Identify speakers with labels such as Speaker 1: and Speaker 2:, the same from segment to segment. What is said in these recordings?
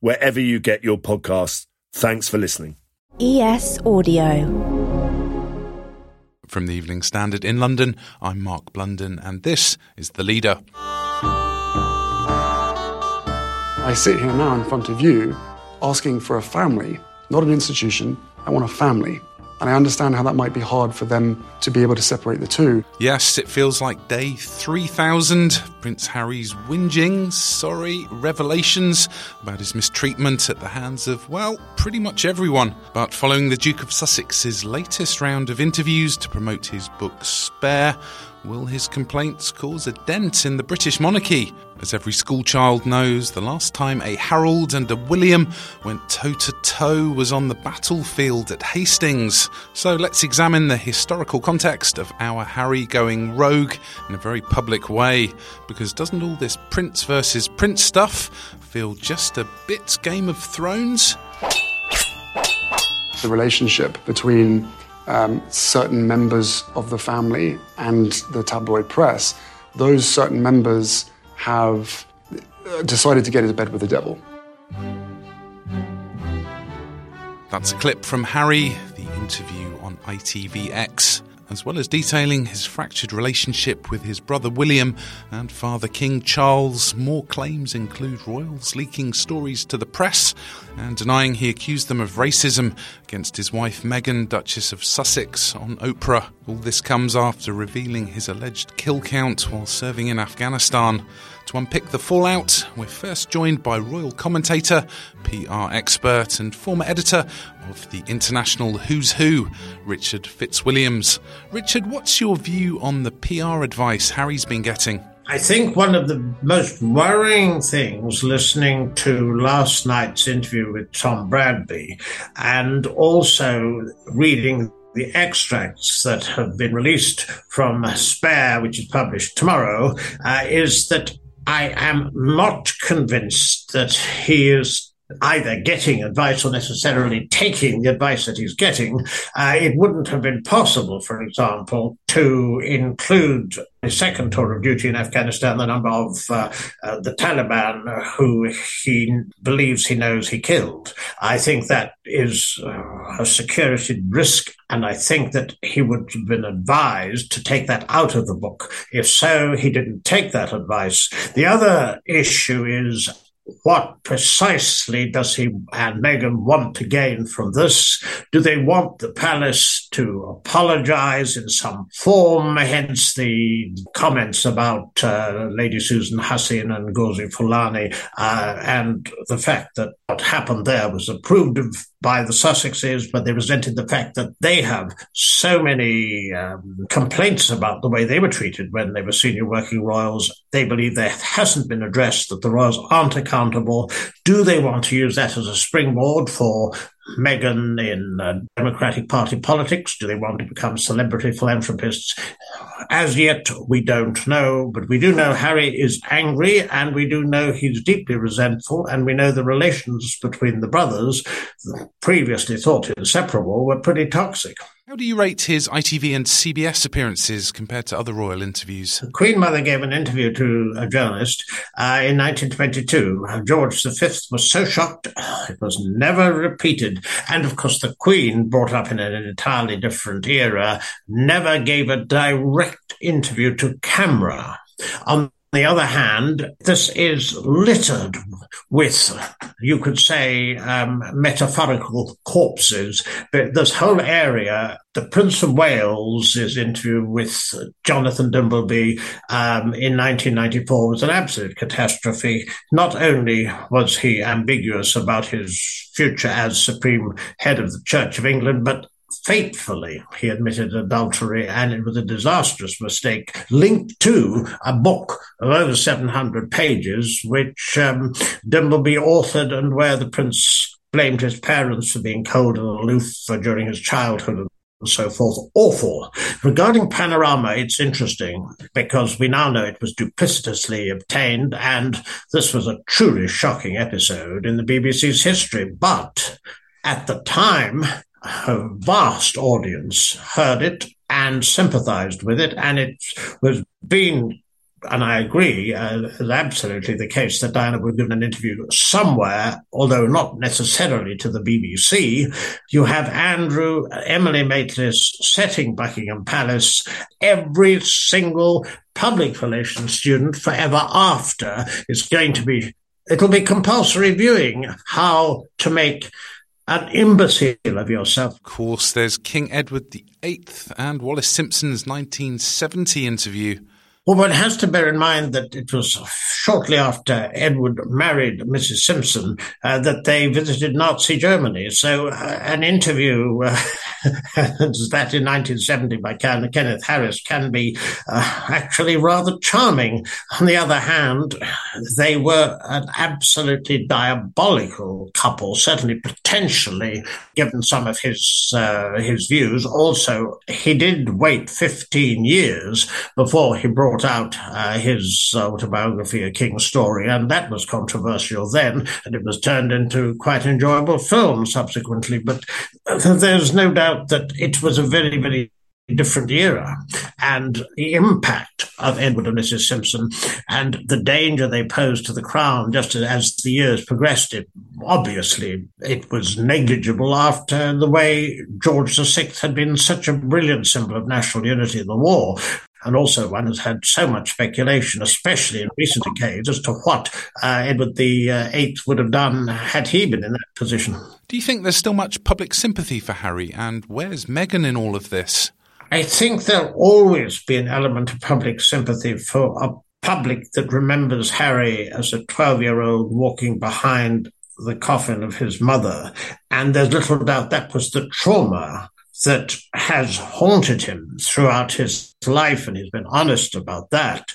Speaker 1: wherever you get your podcasts. Thanks for listening.
Speaker 2: ES Audio.
Speaker 3: From the Evening Standard in London, I'm Mark Blunden, and this is The Leader.
Speaker 4: I sit here now in front of you asking for a family, not an institution. I want a family. And I understand how that might be hard for them to be able to separate the two.
Speaker 3: Yes, it feels like day 3000. Prince Harry's whinging, sorry, revelations about his mistreatment at the hands of, well, pretty much everyone. But following the Duke of Sussex's latest round of interviews to promote his book Spare, Will his complaints cause a dent in the British monarchy? As every schoolchild knows, the last time a Harold and a William went toe to toe was on the battlefield at Hastings. So let's examine the historical context of our Harry going rogue in a very public way, because doesn't all this Prince versus Prince stuff feel just a bit Game of Thrones?
Speaker 4: The relationship between um, certain members of the family and the tabloid press, those certain members have decided to get into bed with the devil.
Speaker 3: That's a clip from Harry, the interview on ITVX, as well as detailing his fractured relationship with his brother William and father King Charles. More claims include royals leaking stories to the press and denying he accused them of racism against his wife Meghan, Duchess of Sussex, on Oprah. All this comes after revealing his alleged kill count while serving in Afghanistan. To unpick the fallout, we're first joined by royal commentator, PR expert, and former editor of the international Who's Who, Richard Fitzwilliams. Richard, what's your view on the PR advice Harry's been getting?
Speaker 5: I think one of the most worrying things listening to last night's interview with Tom Bradby and also reading the extracts that have been released from Spare, which is published tomorrow, uh, is that I am not convinced that he is either getting advice or necessarily taking the advice that he's getting. Uh, it wouldn't have been possible, for example, to include his second tour of duty in Afghanistan the number of uh, uh, the Taliban who he believes he knows he killed. I think that is uh, a security risk, and I think that he would have been advised to take that out of the book. If so, he didn't take that advice. The other issue is what precisely does he and Meghan want to gain from this? Do they want the palace to apologize in some form? Hence the comments about uh, Lady Susan Hussey and Ngozi Fulani, uh, and the fact that what happened there was approved of by the Sussexes, but they resented the fact that they have so many um, complaints about the way they were treated when they were senior working royals. They believe that hasn't been addressed, that the royals aren't accountable. Do they want to use that as a springboard for Meghan in uh, Democratic Party politics? Do they want to become celebrity philanthropists? As yet, we don't know, but we do know Harry is angry and we do know he's deeply resentful, and we know the relations between the brothers, previously thought inseparable, were pretty toxic.
Speaker 3: How do you rate his ITV and CBS appearances compared to other royal interviews?
Speaker 5: The Queen Mother gave an interview to a journalist uh, in 1922. George V was so shocked, it was never repeated. And of course, the Queen, brought up in an entirely different era, never gave a direct interview to camera. On the other hand, this is littered with, you could say, um, metaphorical corpses. But this whole area, the Prince of Wales' interview with Jonathan Dimbleby um, in 1994 was an absolute catastrophe. Not only was he ambiguous about his future as supreme head of the Church of England, but fatefully he admitted adultery, and it was a disastrous mistake linked to a book of over 700 pages, which um, Dimbleby authored and where the prince blamed his parents for being cold and aloof during his childhood and so forth. Awful. Regarding Panorama, it's interesting because we now know it was duplicitously obtained, and this was a truly shocking episode in the BBC's history. But at the time, a vast audience heard it and sympathized with it, and it was being and I agree, uh, absolutely the case that Diana would give an interview somewhere, although not necessarily to the BBC. You have Andrew, Emily Maitlis setting Buckingham Palace. Every single public relations student forever after is going to be, it'll be compulsory viewing how to make an imbecile of yourself.
Speaker 3: Of course, there's King Edward VIII and Wallis Simpson's 1970 interview.
Speaker 5: Well, one has to bear in mind that it was shortly after Edward married Mrs. Simpson uh, that they visited Nazi Germany. So, uh, an interview uh, that in 1970 by Kenneth Harris can be uh, actually rather charming. On the other hand, they were an absolutely diabolical couple, certainly potentially, given some of his uh, his views. Also, he did wait 15 years before he brought out uh, his autobiography, A King's Story, and that was controversial then, and it was turned into quite enjoyable film subsequently. But there's no doubt that it was a very, very different era and the impact of Edward and Mrs. Simpson and the danger they posed to the crown just as the years progressed. It, obviously, it was negligible after the way George VI had been such a brilliant symbol of national unity in the war. And also, one has had so much speculation, especially in recent decades, as to what uh, Edward the uh, Eighth would have done had he been in that position.
Speaker 3: Do you think there's still much public sympathy for Harry? And where's Meghan in all of this?
Speaker 5: I think there'll always be an element of public sympathy for a public that remembers Harry as a 12 year old walking behind the coffin of his mother. And there's little doubt that was the trauma that has haunted him throughout his life, and he's been honest about that.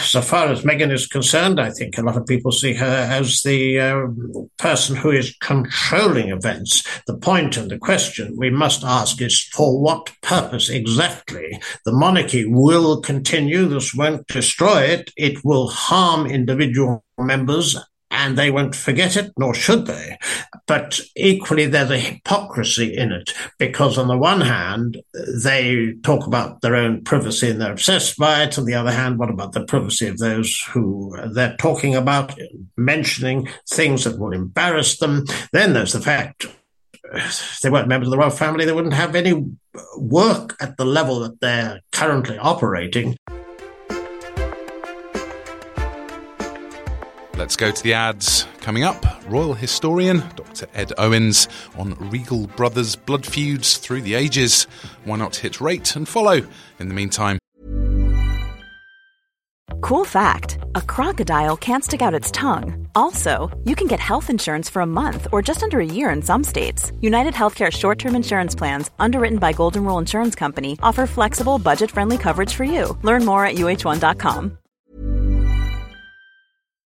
Speaker 5: So far as Meghan is concerned, I think a lot of people see her as the uh, person who is controlling events. The point and the question we must ask is for what purpose exactly? The monarchy will continue. This won't destroy it. It will harm individual members and they won't forget it, nor should they. But equally, there's a hypocrisy in it because, on the one hand, they talk about their own privacy and they're obsessed by it. On the other hand, what about the privacy of those who they're talking about, mentioning things that will embarrass them? Then there's the fact if they weren't members of the royal family, they wouldn't have any work at the level that they're currently operating.
Speaker 3: Let's go to the ads. Coming up, royal historian Dr. Ed Owens on Regal Brothers blood feuds through the ages. Why not hit rate and follow? In the meantime,
Speaker 6: Cool fact a crocodile can't stick out its tongue. Also, you can get health insurance for a month or just under a year in some states. United Healthcare short term insurance plans, underwritten by Golden Rule Insurance Company, offer flexible, budget friendly coverage for you. Learn more at uh1.com.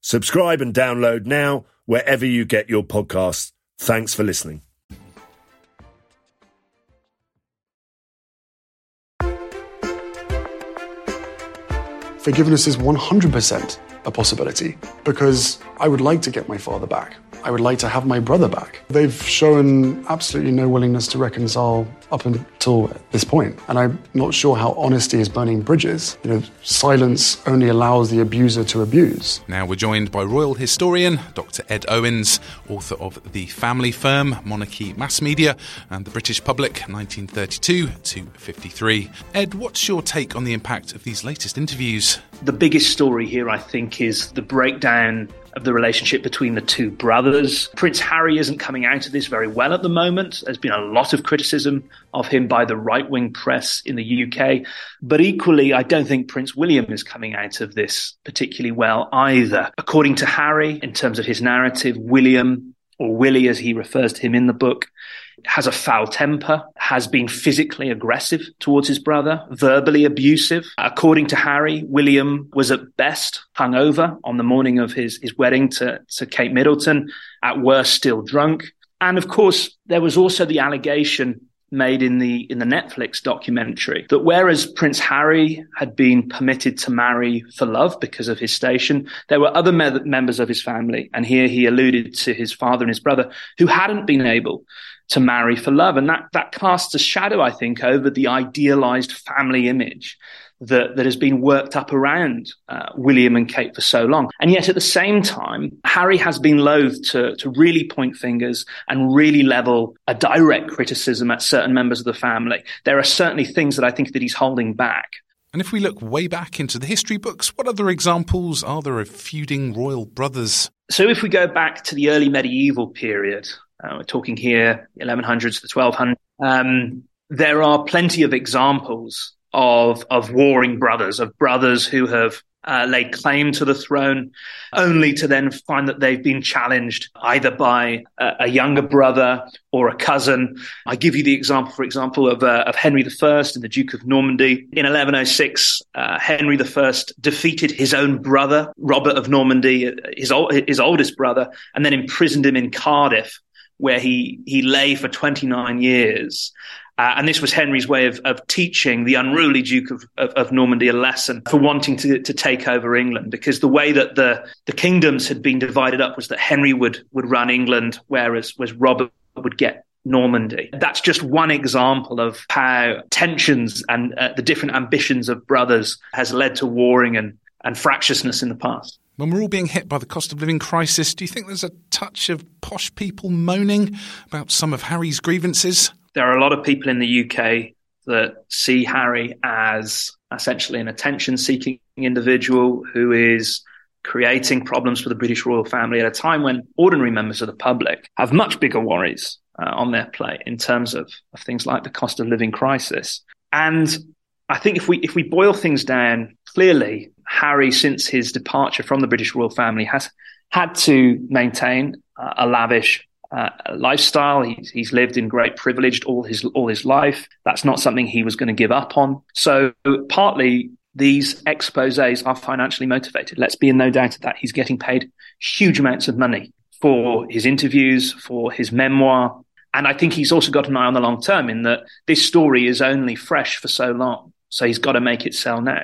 Speaker 1: Subscribe and download now wherever you get your podcasts. Thanks for listening.
Speaker 4: Forgiveness is 100%. a possibility because I would like to get my father back. I would like to have my brother back. They've shown absolutely no willingness to reconcile up until this point. point, and I'm not sure how honesty is burning bridges. You know, silence only allows the abuser to abuse.
Speaker 3: Now we're joined by royal historian Dr. Ed Owens, author of The Family Firm, Monarchy Mass Media, and The British Public, 1932 to 53. Ed, what's your take on the impact of these latest interviews?
Speaker 7: The biggest story here, I think, is the breakdown of the relationship between the two brothers. Prince Harry isn't coming out of this very well at the moment. There's been a lot of criticism of him by the right wing press in the UK. But equally, I don't think Prince William is coming out of this particularly well either. According to Harry, in terms of his narrative, William, or Willie as he refers to him in the book, has a foul temper, has been physically aggressive towards his brother, verbally abusive. According to Harry, William was at best hungover on the morning of his, his wedding to, to Kate Middleton, at worst still drunk. And of course, there was also the allegation made in the in the Netflix documentary that whereas Prince Harry had been permitted to marry for love because of his station, there were other me- members of his family, and here he alluded to his father and his brother who hadn't been able to marry for love. And that, that casts a shadow, I think, over the idealized family image that, that has been worked up around uh, William and Kate for so long. And yet at the same time, Harry has been loath to, to really point fingers and really level a direct criticism at certain members of the family. There are certainly things that I think that he's holding back.
Speaker 3: And if we look way back into the history books, what other examples are there of feuding royal brothers?
Speaker 7: So if we go back to the early medieval period, uh, we're talking here 1100s to 1200s. Um, there are plenty of examples of of warring brothers, of brothers who have uh, laid claim to the throne, only to then find that they've been challenged either by a, a younger brother or a cousin. I give you the example, for example, of, uh, of Henry I and the Duke of Normandy. In 1106, uh, Henry I defeated his own brother, Robert of Normandy, his, his oldest brother, and then imprisoned him in Cardiff where he, he lay for 29 years. Uh, and this was Henry's way of, of teaching the unruly Duke of, of, of, Normandy a lesson for wanting to, to take over England, because the way that the, the kingdoms had been divided up was that Henry would, would run England, whereas was Robert would get Normandy. That's just one example of how tensions and uh, the different ambitions of brothers has led to warring and, and fractiousness in the past.
Speaker 3: When we're all being hit by the cost of living crisis, do you think there's a touch of posh people moaning about some of Harry's grievances?
Speaker 7: There are a lot of people in the UK that see Harry as essentially an attention seeking individual who is creating problems for the British royal family at a time when ordinary members of the public have much bigger worries uh, on their plate in terms of, of things like the cost of living crisis. And I think if we if we boil things down, clearly Harry, since his departure from the British royal family, has had to maintain a lavish uh, lifestyle. He's, he's lived in great privilege all his all his life. That's not something he was going to give up on. So partly these exposés are financially motivated. Let's be in no doubt of that. He's getting paid huge amounts of money for his interviews, for his memoir. And I think he's also got an eye on the long term in that this story is only fresh for so long. So he's got to make it sell now.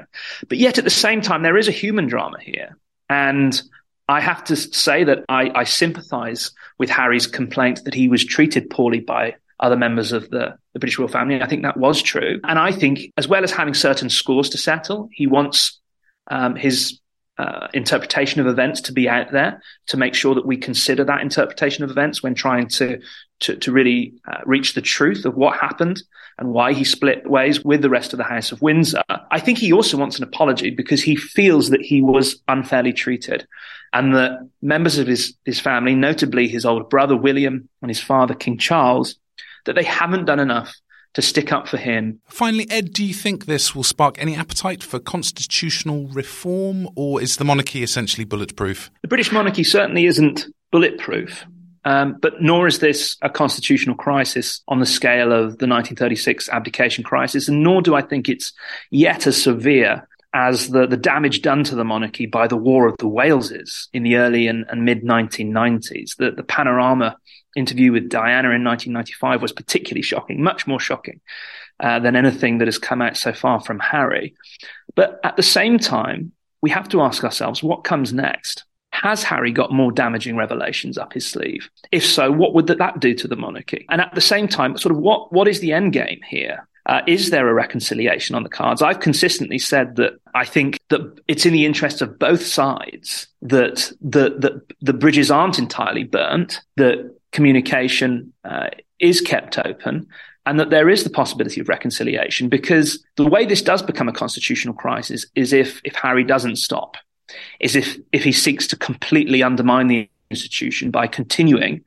Speaker 7: But yet at the same time, there is a human drama here. And I have to say that I, I sympathize with Harry's complaint that he was treated poorly by other members of the, the British royal family. I think that was true. And I think, as well as having certain scores to settle, he wants um, his uh, interpretation of events to be out there to make sure that we consider that interpretation of events when trying to to, to really uh, reach the truth of what happened and why he split ways with the rest of the House of Windsor. I think he also wants an apology because he feels that he was unfairly treated and that members of his, his family, notably his older brother William and his father King Charles, that they haven't done enough to stick up for him.
Speaker 3: Finally, Ed, do you think this will spark any appetite for constitutional reform, or is the monarchy essentially bulletproof?
Speaker 7: The British monarchy certainly isn't bulletproof. Um, but nor is this a constitutional crisis on the scale of the 1936 abdication crisis, and nor do I think it's yet as severe as the, the damage done to the monarchy by the War of the Waleses in the early and, and mid 1990s. The, the panorama interview with Diana in 1995 was particularly shocking, much more shocking uh, than anything that has come out so far from Harry. But at the same time, we have to ask ourselves what comes next? Has Harry got more damaging revelations up his sleeve? If so, what would that do to the monarchy? And at the same time, sort of what, what is the end game here? Uh, is there a reconciliation on the cards? I've consistently said that I think that it's in the interest of both sides that the, the, the bridges aren't entirely burnt, that communication uh, is kept open, and that there is the possibility of reconciliation because the way this does become a constitutional crisis is if, if Harry doesn't stop, is if, if he seeks to completely undermine the institution by continuing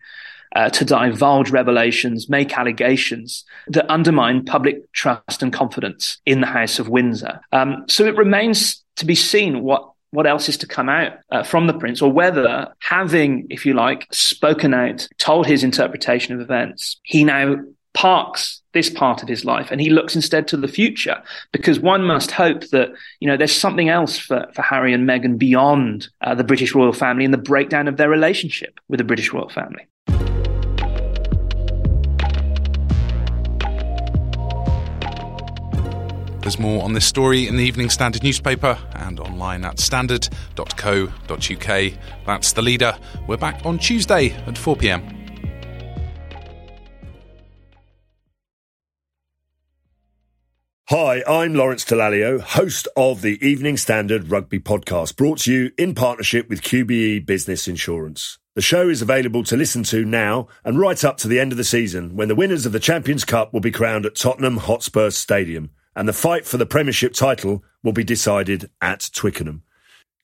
Speaker 7: uh, to divulge revelations, make allegations that undermine public trust and confidence in the House of Windsor. Um, so it remains to be seen what what else is to come out uh, from the prince, or whether having, if you like, spoken out, told his interpretation of events, he now parks this part of his life and he looks instead to the future because one must hope that you know there's something else for, for harry and meghan beyond uh, the british royal family and the breakdown of their relationship with the british royal family
Speaker 3: More on this story in the Evening Standard newspaper and online at standard.co.uk. That's the leader. We're back on Tuesday at 4 pm.
Speaker 1: Hi, I'm Lawrence Dallaglio, host of the Evening Standard Rugby Podcast, brought to you in partnership with QBE Business Insurance. The show is available to listen to now and right up to the end of the season when the winners of the Champions Cup will be crowned at Tottenham Hotspur Stadium and the fight for the Premiership title will be decided at Twickenham.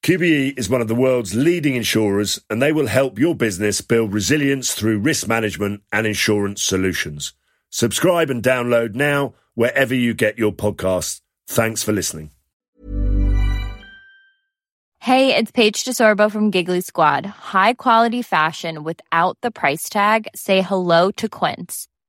Speaker 1: QBE is one of the world's leading insurers and they will help your business build resilience through risk management and insurance solutions. Subscribe and download now wherever you get your podcasts. Thanks for listening.
Speaker 8: Hey, it's Paige DeSorbo from Giggly Squad. High quality fashion without the price tag. Say hello to Quince.